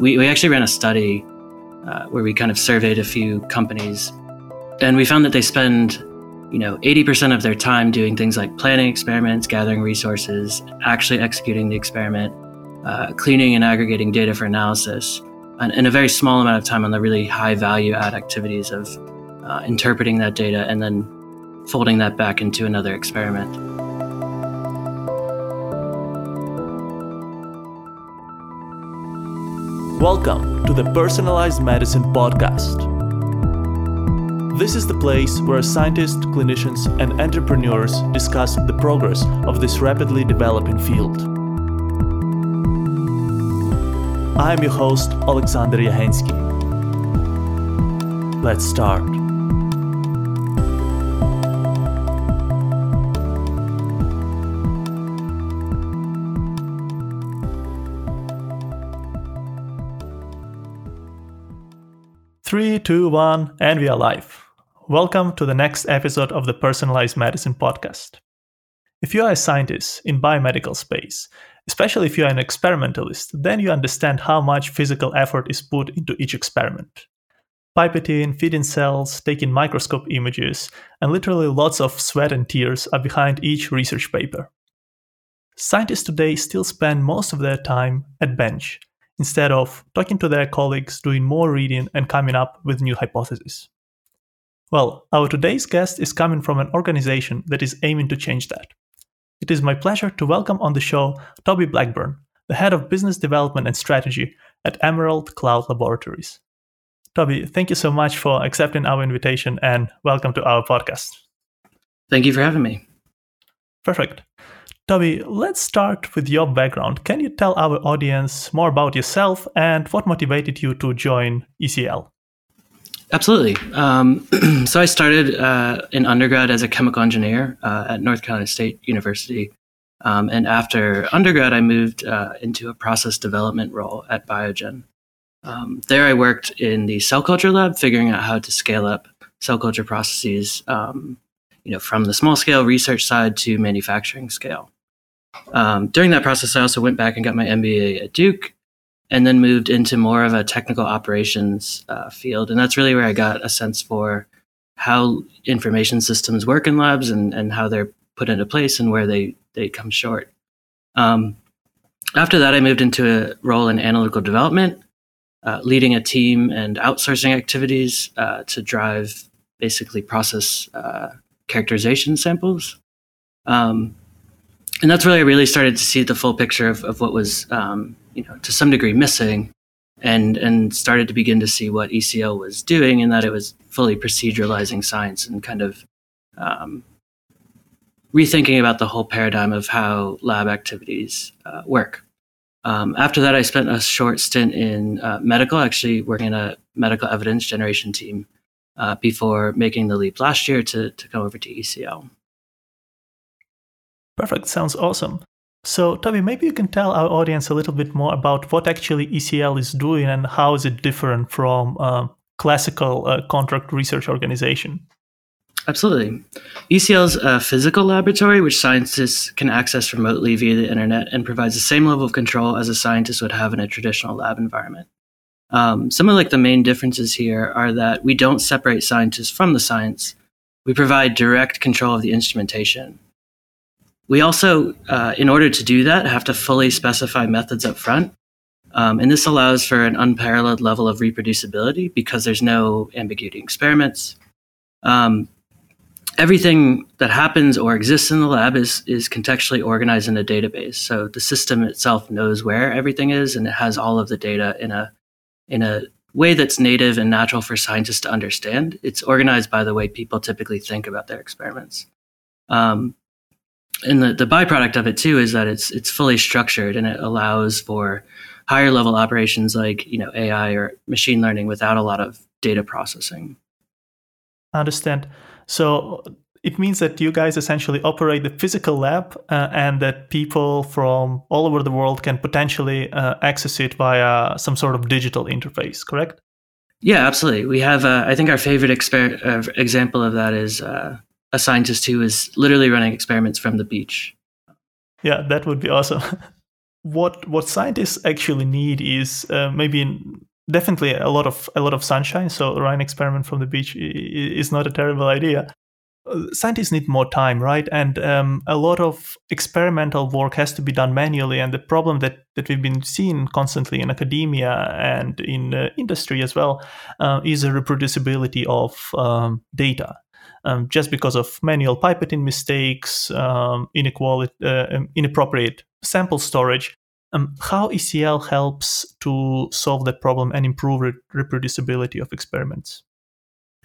we, we actually ran a study uh, where we kind of surveyed a few companies, and we found that they spend, you know, 80% of their time doing things like planning experiments, gathering resources, actually executing the experiment, uh, cleaning and aggregating data for analysis, and, and, a very small amount of time on the really high value add activities of uh, interpreting that data and then folding that back into another experiment. Welcome to the Personalized Medicine Podcast. This is the place where scientists, clinicians, and entrepreneurs discuss the progress of this rapidly developing field. I am your host, Alexander Yahensky. Let's start. Three, two, one, and we are live. Welcome to the next episode of the Personalized Medicine Podcast. If you are a scientist in biomedical space, especially if you are an experimentalist, then you understand how much physical effort is put into each experiment. Pipetting, feeding cells, taking microscope images, and literally lots of sweat and tears are behind each research paper. Scientists today still spend most of their time at bench instead of talking to their colleagues, doing more reading, and coming up with new hypotheses. Well, our today's guest is coming from an organization that is aiming to change that. It is my pleasure to welcome on the show Toby Blackburn, the head of business development and strategy at Emerald Cloud Laboratories. Toby, thank you so much for accepting our invitation and welcome to our podcast. Thank you for having me. Perfect. Toby, let's start with your background. Can you tell our audience more about yourself and what motivated you to join ECL? Absolutely. Um, so I started uh, in undergrad as a chemical engineer uh, at North Carolina State University. Um, and after undergrad, I moved uh, into a process development role at Biogen. Um, there, I worked in the cell culture lab, figuring out how to scale up cell culture processes, um, you know, from the small scale research side to manufacturing scale. Um, during that process, I also went back and got my MBA at Duke and then moved into more of a technical operations uh, field. And that's really where I got a sense for how information systems work in labs and, and how they're put into place and where they, they come short. Um, after that, I moved into a role in analytical development, uh, leading a team and outsourcing activities uh, to drive basically process uh, characterization samples. Um, and that's really I really started to see the full picture of, of what was um, you know to some degree missing, and and started to begin to see what ECL was doing, and that it was fully proceduralizing science and kind of um, rethinking about the whole paradigm of how lab activities uh, work. Um, after that, I spent a short stint in uh, medical, actually working in a medical evidence generation team uh, before making the leap last year to, to come over to ECL. Perfect. Sounds awesome. So, Toby, maybe you can tell our audience a little bit more about what actually ECL is doing and how is it different from uh, classical uh, contract research organization. Absolutely. ECL is a physical laboratory which scientists can access remotely via the internet and provides the same level of control as a scientist would have in a traditional lab environment. Um, some of like the main differences here are that we don't separate scientists from the science. We provide direct control of the instrumentation. We also, uh, in order to do that, have to fully specify methods up front. Um, and this allows for an unparalleled level of reproducibility because there's no ambiguity experiments. Um, everything that happens or exists in the lab is, is contextually organized in a database. So the system itself knows where everything is and it has all of the data in a, in a way that's native and natural for scientists to understand. It's organized by the way people typically think about their experiments. Um, and the, the byproduct of it too is that it's it's fully structured and it allows for higher level operations like you know AI or machine learning without a lot of data processing. I understand. So it means that you guys essentially operate the physical lab uh, and that people from all over the world can potentially uh, access it via some sort of digital interface, correct? Yeah, absolutely. We have, uh, I think, our favorite exper- uh, example of that is uh, a scientist who is literally running experiments from the beach. Yeah, that would be awesome. what what scientists actually need is uh, maybe definitely a lot of a lot of sunshine. So Ryan experiment from the beach is not a terrible idea. Uh, scientists need more time, right? And um, a lot of experimental work has to be done manually. And the problem that that we've been seeing constantly in academia and in uh, industry as well uh, is the reproducibility of um, data um, just because of manual pipetting mistakes, um, inequality, uh, um, inappropriate sample storage. Um, how ECL helps to solve that problem and improve re- reproducibility of experiments?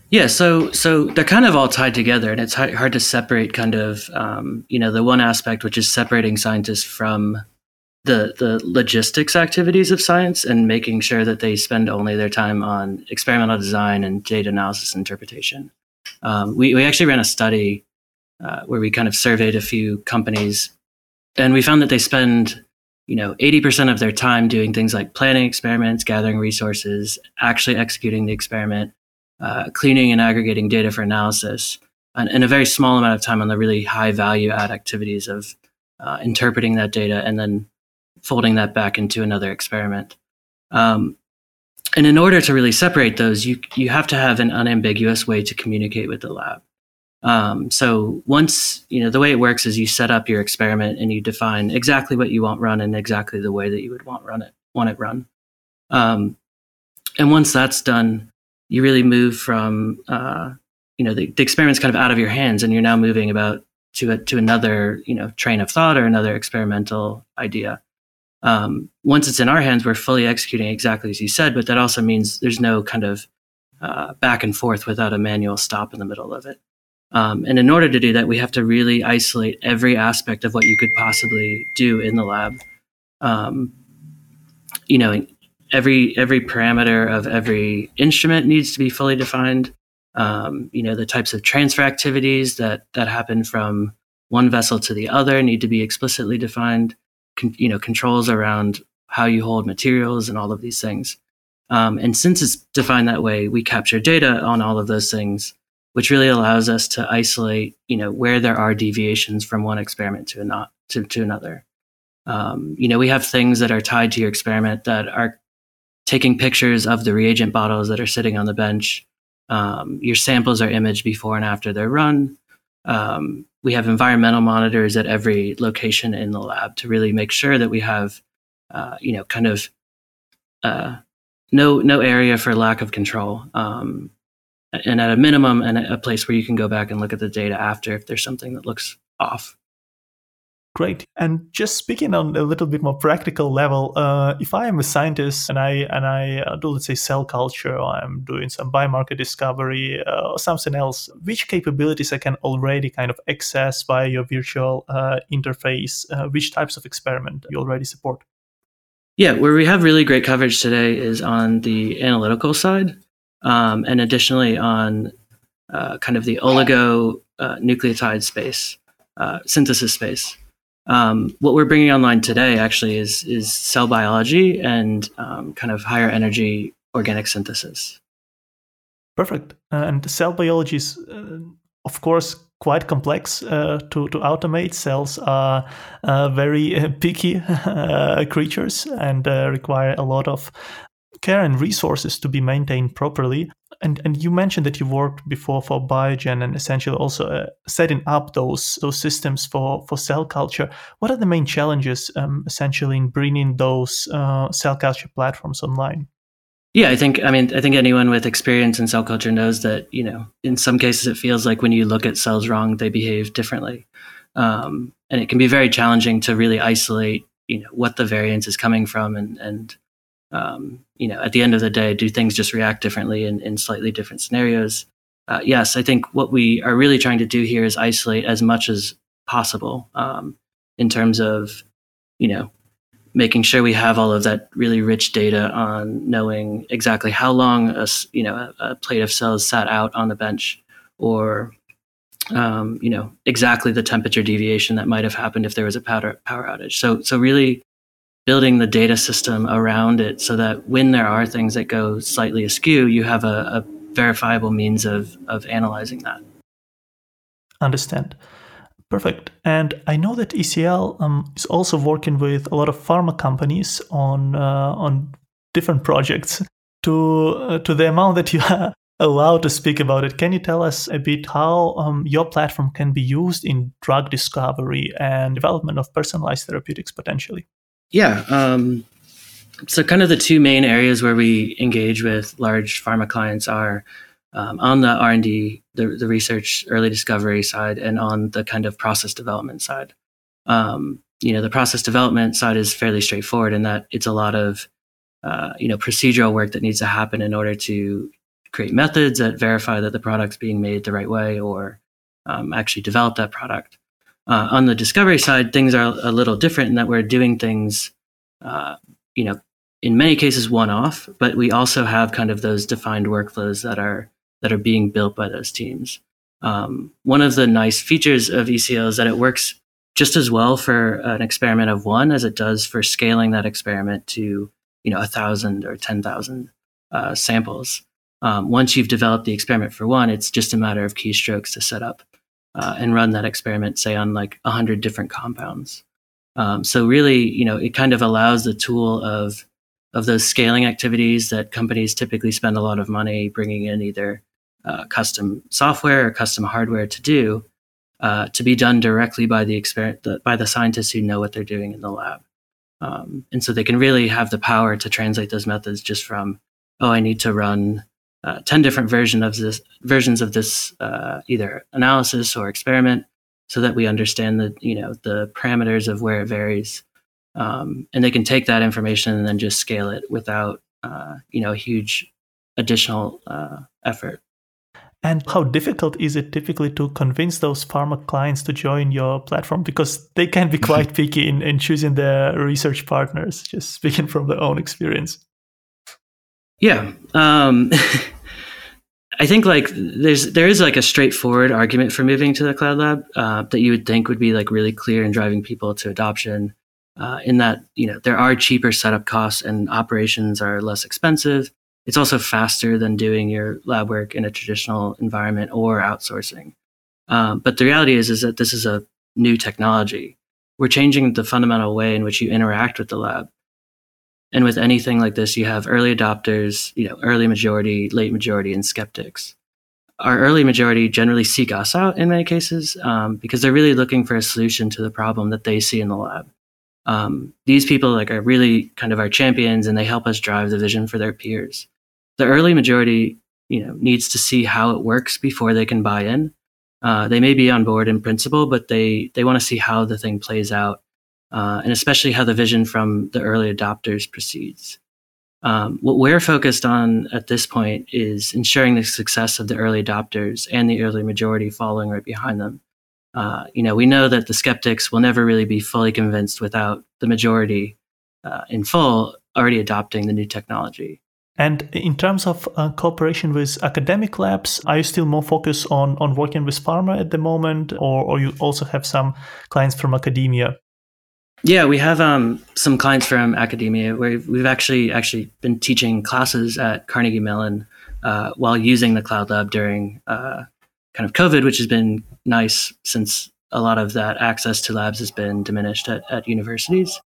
Yeah, so so they're kind of all tied together, and it's hard to separate kind of um, you know the one aspect which is separating scientists from the the logistics activities of science and making sure that they spend only their time on experimental design and data analysis interpretation. Um, we, we actually ran a study uh, where we kind of surveyed a few companies and we found that they spend you know 80% of their time doing things like planning experiments gathering resources actually executing the experiment uh, cleaning and aggregating data for analysis and, and, a very small amount of time on the really high value add activities of uh, interpreting that data and then folding that back into another experiment. Um, and in order to really separate those, you you have to have an unambiguous way to communicate with the lab. Um, so once you know the way it works is you set up your experiment and you define exactly what you want run and exactly the way that you would want run it want it run. Um, and once that's done, you really move from uh, you know the, the experiment's kind of out of your hands and you're now moving about to a, to another you know train of thought or another experimental idea um, once it's in our hands, we're fully executing exactly as you said, but that also means there's no kind of uh, back and forth without a manual stop in the middle of it. Um, and in order to do that, we have to really isolate every aspect of what you could possibly do in the lab. Um, you know, every every parameter of every instrument needs to be fully defined. Um, you know, the types of transfer activities that that happen from one vessel to the other need to be explicitly defined con- you know controls around how you hold materials and all of these things. Um, and since it's defined that way, we capture data on all of those things, which really allows us to isolate, you know, where there are deviations from one experiment to not to, to another. Um, you know, we have things that are tied to your experiment that are taking pictures of the reagent bottles that are sitting on the bench. Um, your samples are imaged before and after they're run. Um, we have environmental monitors at every location in the lab to really make sure that we have, uh, you know, kind of uh, no no area for lack of control. Um, and at a minimum, and a place where you can go back and look at the data after if there's something that looks off. Great. And just speaking on a little bit more practical level, uh, if I am a scientist and I and I uh, do let's say cell culture, or I'm doing some biomarker discovery uh, or something else, which capabilities I can already kind of access via your virtual uh, interface? Uh, which types of experiment you already support? Yeah, where we have really great coverage today is on the analytical side, um, and additionally on uh, kind of the oligo nucleotide space, synthesis space. Um, what we're bringing online today actually is is cell biology and um, kind of higher energy organic synthesis. Perfect. Uh, and cell biology is, uh, of course, quite complex uh, to to automate. Cells are uh, very uh, picky uh, creatures and require a lot of care and resources to be maintained properly. And and you mentioned that you worked before for Biogen and essentially also uh, setting up those those systems for for cell culture. What are the main challenges um, essentially in bringing those uh, cell culture platforms online? Yeah, I think I mean I think anyone with experience in cell culture knows that you know in some cases it feels like when you look at cells wrong they behave differently, um, and it can be very challenging to really isolate you know what the variance is coming from and and um, you know, at the end of the day, do things just react differently in, in slightly different scenarios? Uh, yes, I think what we are really trying to do here is isolate as much as possible um, in terms of, you know, making sure we have all of that really rich data on knowing exactly how long a you know a, plate of cells sat out on the bench, or um, you know exactly the temperature deviation that might have happened if there was a power power outage. So so really building the data system around it so that when there are things that go slightly askew, you have a, a verifiable means of, of analyzing that. Understand. Perfect. And I know that ECL um, is also working with a lot of pharma companies on uh, on different projects. To uh, to the amount that you are allowed to speak about it, can you tell us a bit how um, your platform can be used in drug discovery and development of personalized therapeutics potentially? Yeah. Um, so, kind of the two main areas where we engage with large pharma clients are um, on the r&d the, the research early discovery side and on the kind of process development side um, you know the process development side is fairly straightforward in that it's a lot of uh, you know procedural work that needs to happen in order to create methods that verify that the product's being made the right way or um, actually develop that product uh, on the discovery side things are a little different in that we're doing things uh, you know in many cases one off but we also have kind of those defined workflows that are that are being built by those teams. Um, one of the nice features of ECL is that it works just as well for an experiment of one as it does for scaling that experiment to you know a thousand or ten thousand uh, samples. Um, once you've developed the experiment for one, it's just a matter of keystrokes to set up uh, and run that experiment, say on like a hundred different compounds. Um, so really, you know, it kind of allows the tool of of those scaling activities that companies typically spend a lot of money bringing in either uh, custom software or custom hardware to do uh, to be done directly by the, exper- the, by the scientists who know what they're doing in the lab. Um, and so they can really have the power to translate those methods just from, oh, I need to run uh, 10 different version of this, versions of this uh, either analysis or experiment so that we understand the, you know, the parameters of where it varies. Um, and they can take that information and then just scale it without, uh, you know, a huge additional uh, effort. And how difficult is it typically to convince those pharma clients to join your platform? Because they can be quite picky in, in choosing their research partners, just speaking from their own experience. Yeah. Um, I think like there's there is like a straightforward argument for moving to the cloud lab uh, that you would think would be like really clear in driving people to adoption. Uh, in that you know there are cheaper setup costs and operations are less expensive it's also faster than doing your lab work in a traditional environment or outsourcing. Um, but the reality is, is that this is a new technology. We're changing the fundamental way in which you interact with the lab. And with anything like this, you have early adopters, you know, early majority, late majority, and skeptics. Our early majority generally seek us out in many cases um, because they're really looking for a solution to the problem that they see in the lab. Um, these people like are really kind of our champions, and they help us drive the vision for their peers the early majority, you know, needs to see how it works before they can buy in. Uh, they may be on board in principle, but they they want to see how the thing plays out, uh, and especially how the vision from the early adopters proceeds. Um, what we're focused on at this point is ensuring the success of the early adopters and the early majority following right behind them. Uh, you know, we know that the skeptics will never really be fully convinced without the majority uh, in full already adopting the new technology. And in terms of uh, cooperation with academic labs, are you still more focused on, on working with pharma at the moment, or, or you also have some clients from academia? Yeah, we have um, some clients from academia where we've actually actually been teaching classes at Carnegie Mellon uh, while using the Cloud Lab during uh, kind of COVID, which has been nice since a lot of that access to labs has been diminished at, at universities.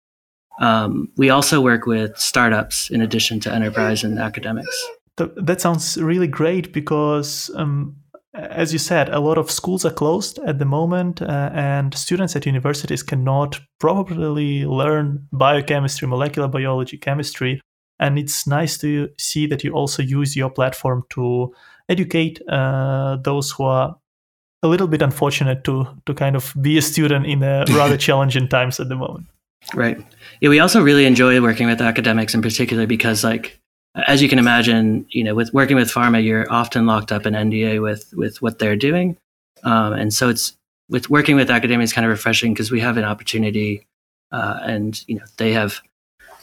Um, we also work with startups in addition to enterprise and academics. That sounds really great because, um, as you said, a lot of schools are closed at the moment, uh, and students at universities cannot properly learn biochemistry, molecular biology, chemistry. And it's nice to see that you also use your platform to educate uh, those who are a little bit unfortunate to to kind of be a student in a rather challenging times at the moment. Right. Yeah, we also really enjoy working with academics in particular because, like, as you can imagine, you know, with working with pharma, you're often locked up in NDA with with what they're doing, um, and so it's with working with academics kind of refreshing because we have an opportunity, uh, and you know, they have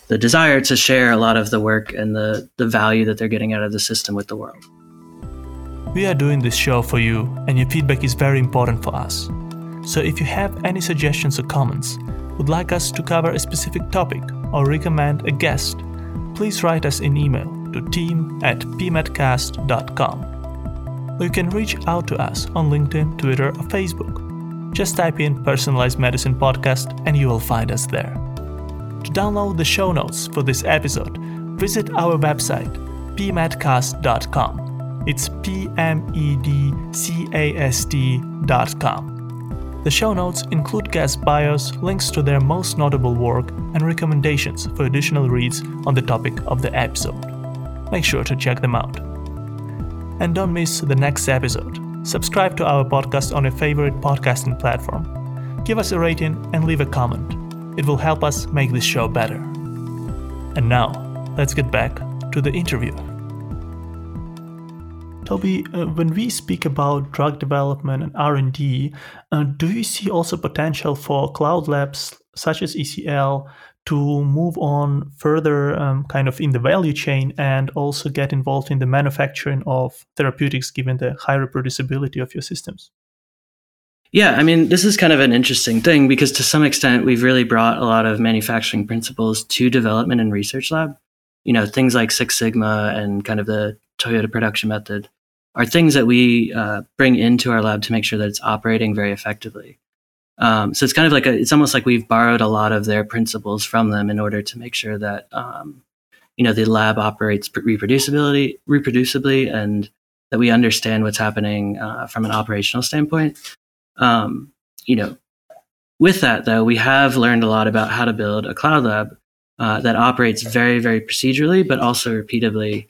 the desire to share a lot of the work and the the value that they're getting out of the system with the world. We are doing this show for you, and your feedback is very important for us. So if you have any suggestions or comments would like us to cover a specific topic or recommend a guest, please write us an email to team at pmedcast.com. Or you can reach out to us on LinkedIn, Twitter, or Facebook. Just type in Personalized Medicine Podcast and you will find us there. To download the show notes for this episode, visit our website, pmedcast.com. It's P M E D C A S T.com. The show notes include guest bios, links to their most notable work, and recommendations for additional reads on the topic of the episode. Make sure to check them out. And don't miss the next episode. Subscribe to our podcast on your favorite podcasting platform. Give us a rating and leave a comment. It will help us make this show better. And now, let's get back to the interview. Toby, uh, when we speak about drug development and R&D, uh, do you see also potential for cloud labs such as ECL to move on further um, kind of in the value chain and also get involved in the manufacturing of therapeutics given the high reproducibility of your systems? Yeah, I mean, this is kind of an interesting thing because to some extent, we've really brought a lot of manufacturing principles to development and research lab. You know, things like Six Sigma and kind of the Toyota production method are things that we uh, bring into our lab to make sure that it's operating very effectively. Um, so it's kind of like a, it's almost like we've borrowed a lot of their principles from them in order to make sure that um, you know the lab operates reproducibility reproducibly and that we understand what's happening uh, from an operational standpoint. Um, you know, with that though, we have learned a lot about how to build a cloud lab uh, that operates very very procedurally, but also repeatably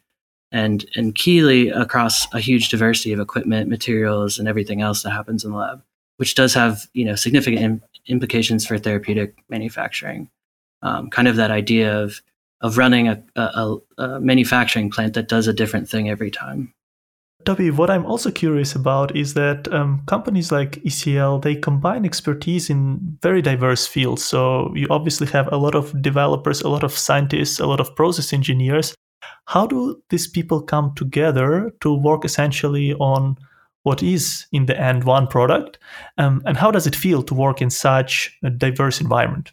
and and keyly across a huge diversity of equipment, materials, and everything else that happens in the lab, which does have you know significant Im- implications for therapeutic manufacturing. Um, kind of that idea of of running a, a, a, manufacturing plant that does a different thing every time. Toby, what I'm also curious about is that um, companies like ECL they combine expertise in very diverse fields. So you obviously have a lot of developers, a lot of scientists, a lot of process engineers, how do these people come together to work essentially on what is in the end one product? Um, and how does it feel to work in such a diverse environment?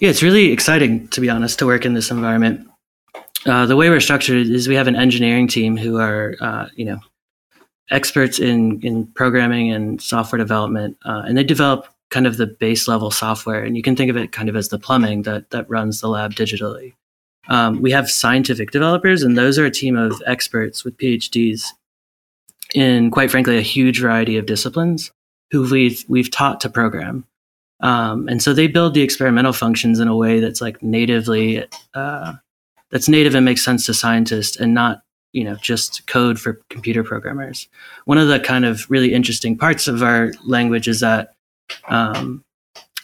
Yeah, it's really exciting, to be honest, to work in this environment. Uh, the way we're structured is we have an engineering team who are, uh, you know, experts in in programming and software development, uh, and they develop kind of the base level software. And you can think of it kind of as the plumbing that that runs the lab digitally. Um, we have scientific developers, and those are a team of experts with PhDs in, quite frankly, a huge variety of disciplines who we've we've taught to program. Um, and so they build the experimental functions in a way that's like natively uh, that's native and makes sense to scientists, and not you know just code for computer programmers. One of the kind of really interesting parts of our language is that um,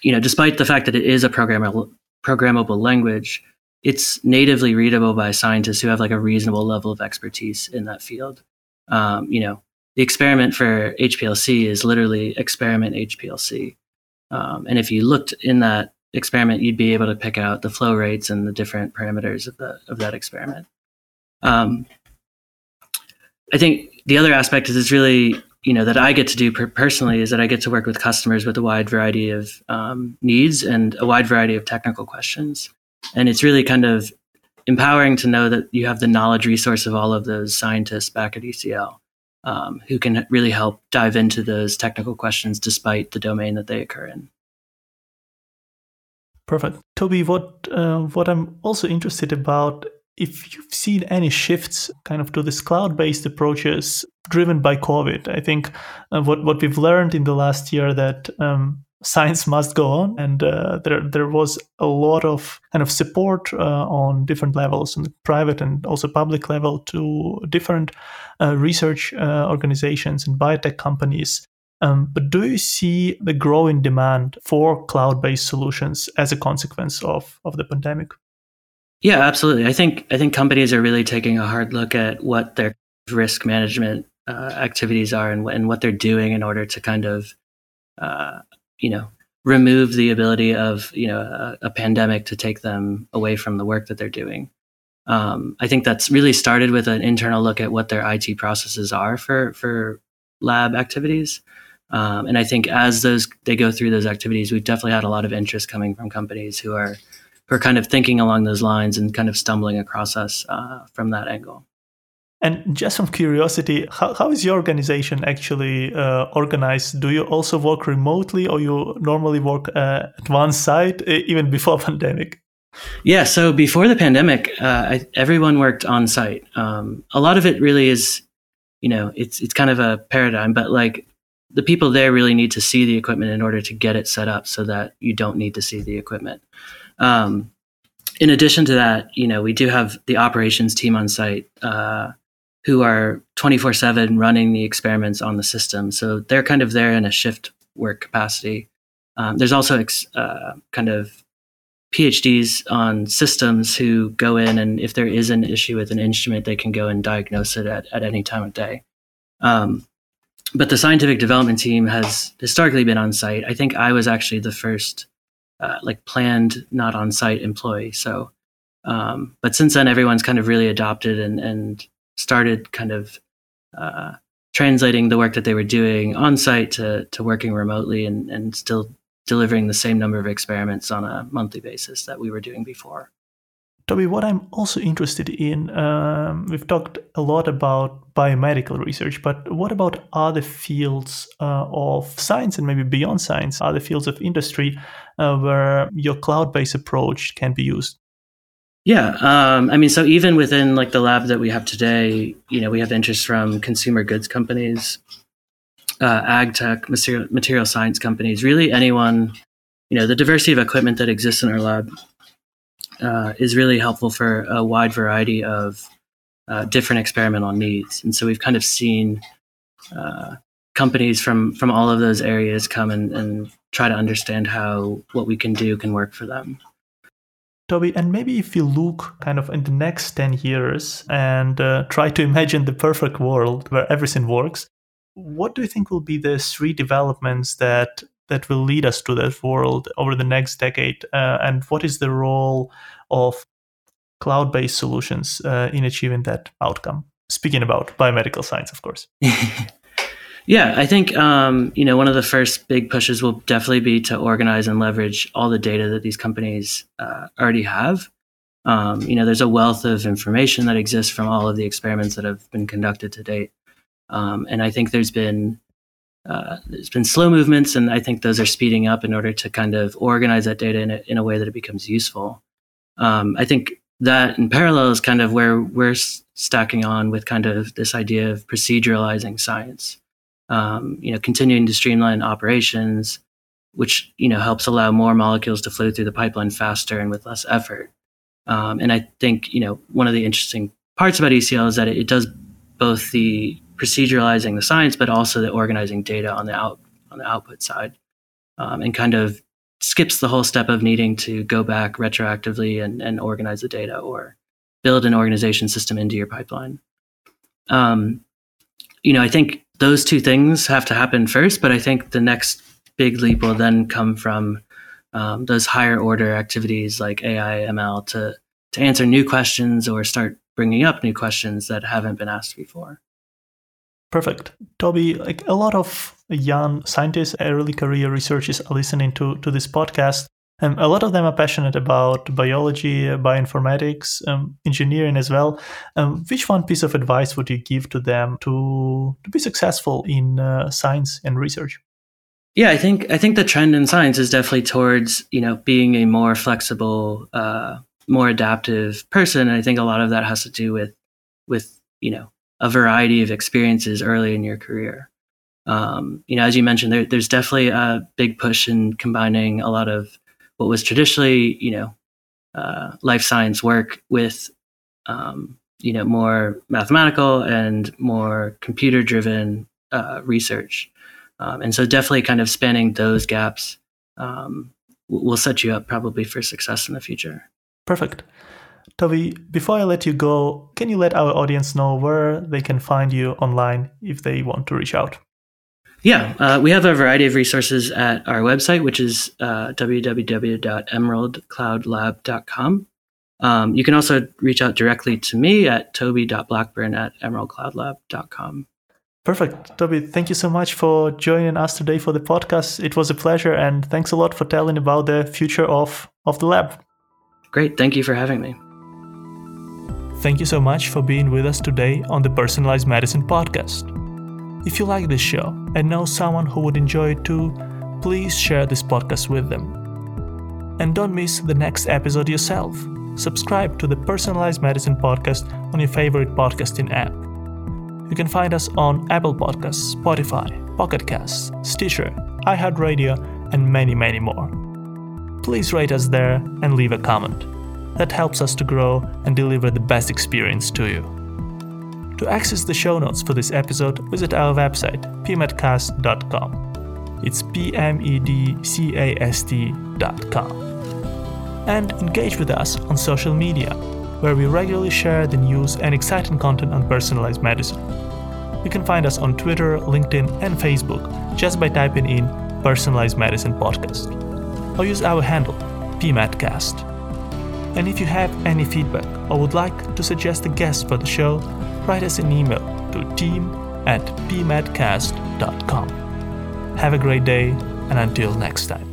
you know despite the fact that it is a programmable programmable language it's natively readable by scientists who have like a reasonable level of expertise in that field. Um, you know, the experiment for HPLC is literally experiment HPLC. Um, and if you looked in that experiment, you'd be able to pick out the flow rates and the different parameters of the of that experiment. Um, I think the other aspect is it's really you know that I get to do per- personally is that I get to work with customers with a wide variety of um, needs and a wide variety of technical questions. And it's really kind of empowering to know that you have the knowledge resource of all of those scientists back at ECL um, who can really help dive into those technical questions despite the domain that they occur in. Perfect. Toby, what uh, what I'm also interested about if you've seen any shifts kind of to this cloud-based approaches driven by COVID. I think uh, what what we've learned in the last year that um, science must go on. And uh, there there was a lot of kind of support uh, on different levels on private and also public level to different uh, research uh, organizations and biotech companies. Um, but do you see the growing demand for cloud-based solutions as a consequence of, of the pandemic? Yeah absolutely. I think i think companies are really taking a hard look at what their risk management uh, activities are and, and what they're doing in order to kind of uh, you know remove the ability of you know a, a, pandemic to take them away from the work that they're doing. Um, I think that's really started with an internal look at what their IT processes are for for lab activities. Um, and I think as those they go through those activities, we've definitely had a lot of interest coming from companies who are who are kind of thinking along those lines and kind of stumbling across us uh, from that angle. And just from curiosity, how, how is your organization actually uh, organized? Do you also work remotely or you normally work uh, at one site even before pandemic? Yeah, so before the pandemic, uh, I, everyone worked on site. Um, a lot of it really is, you know, it's it's kind of a paradigm, but like the people there really need to see the equipment in order to get it set up, so that you don't need to see the equipment. Um, in addition to that, you know, we do have the operations team on site uh, who are twenty four seven running the experiments on the system, so they're kind of there in a shift work capacity. Um, there's also ex- uh, kind of PhDs on systems who go in and if there is an issue with an instrument, they can go and diagnose it at, at any time of day. Um, but the scientific development team has historically been on site. I think I was actually the first, uh, like planned, not on site employee. So, um, but since then, everyone's kind of really adopted and, and started kind of uh, translating the work that they were doing on site to, to working remotely and, and still delivering the same number of experiments on a monthly basis that we were doing before. Toby, what I'm also interested in, um, we've talked a lot about biomedical research, but what about other fields uh, of science and maybe beyond science, other fields of industry uh, where your cloud based approach can be used? Yeah, um, I mean, so even within like the lab that we have today, you know, we have interest from consumer goods companies, uh, ag tech, material, material science companies, really anyone, you know, the diversity of equipment that exists in our lab uh, is really helpful for a wide variety of uh, different experimental needs. And so we've kind of seen uh, companies from from all of those areas come and, and try to understand how what we can do can work for them. Toby, and maybe if you look kind of in the next 10 years and uh, try to imagine the perfect world where everything works, what do you think will be the three developments that that will lead us to that world over the next decade? Uh, and what is the role of cloud-based solutions uh, in achieving that outcome? Speaking about biomedical science, of course. yeah, I think um, you know one of the first big pushes will definitely be to organize and leverage all the data that these companies uh, already have. Um, you know, there's a wealth of information that exists from all of the experiments that have been conducted to date. Um, and I think there's been uh, there's been slow movements, and I think those are speeding up in order to kind of organize that data in a, in a way that it becomes useful. Um, I think that in parallel is kind of where we're stacking on with kind of this idea of proceduralizing science. Um, you know, continuing to streamline operations, which you know helps allow more molecules to flow through the pipeline faster and with less effort. Um, and I think you know one of the interesting parts about ECL is that it, it does both the proceduralizing the science, but also the organizing data on the out on the output side, um, and kind of skips the whole step of needing to go back retroactively and, and organize the data or build an organization system into your pipeline. Um, you know, I think those two things have to happen first, but I think the next big leap will then come from um, those higher order activities like AI, ML to to answer new questions or start bringing up new questions that haven't been asked before. Perfect. Toby, like a lot of young scientists, early career researchers are listening to, to this podcast. And a lot of them are passionate about biology, bioinformatics, um, engineering as well. Um, which one piece of advice would you give to them to, to be successful in uh, science and research? Yeah, I think I think the trend in science is definitely towards you know being a more flexible, uh, more adaptive person. And I think a lot of that has to do with with you know a variety of experiences early in your career. Um, you know, as you mentioned, there, there's definitely a big push in combining a lot of what was traditionally, you know, uh, life science work with, um, you know, more mathematical and more computer-driven uh, research. Um, and so, definitely, kind of spanning those gaps um, will set you up probably for success in the future. Perfect. Toby, before I let you go, can you let our audience know where they can find you online if they want to reach out? Yeah, uh, we have a variety of resources at our website, which is uh, www.emeraldcloudlab.com. Um, you can also reach out directly to me at toby.blackburn at emeraldcloudlab.com. Perfect. Toby, thank you so much for joining us today for the podcast. It was a pleasure, and thanks a lot for telling about the future of, of the lab. Great. Thank you for having me. Thank you so much for being with us today on the Personalized Medicine podcast. If you like this show and know someone who would enjoy it too, please share this podcast with them. And don't miss the next episode yourself. Subscribe to the Personalized Medicine podcast on your favorite podcasting app. You can find us on Apple Podcasts, Spotify, Pocket Casts, Stitcher, iHeartRadio, and many, many more. Please rate us there and leave a comment. That helps us to grow and deliver the best experience to you. To access the show notes for this episode, visit our website, pmedcast.com. It's p m e d c a s t.com. And engage with us on social media, where we regularly share the news and exciting content on personalized medicine. You can find us on Twitter, LinkedIn, and Facebook just by typing in Personalized Medicine Podcast. Or use our handle, PMedCast. And if you have any feedback or would like to suggest a guest for the show, write us an email to team at pmedcast.com. Have a great day, and until next time.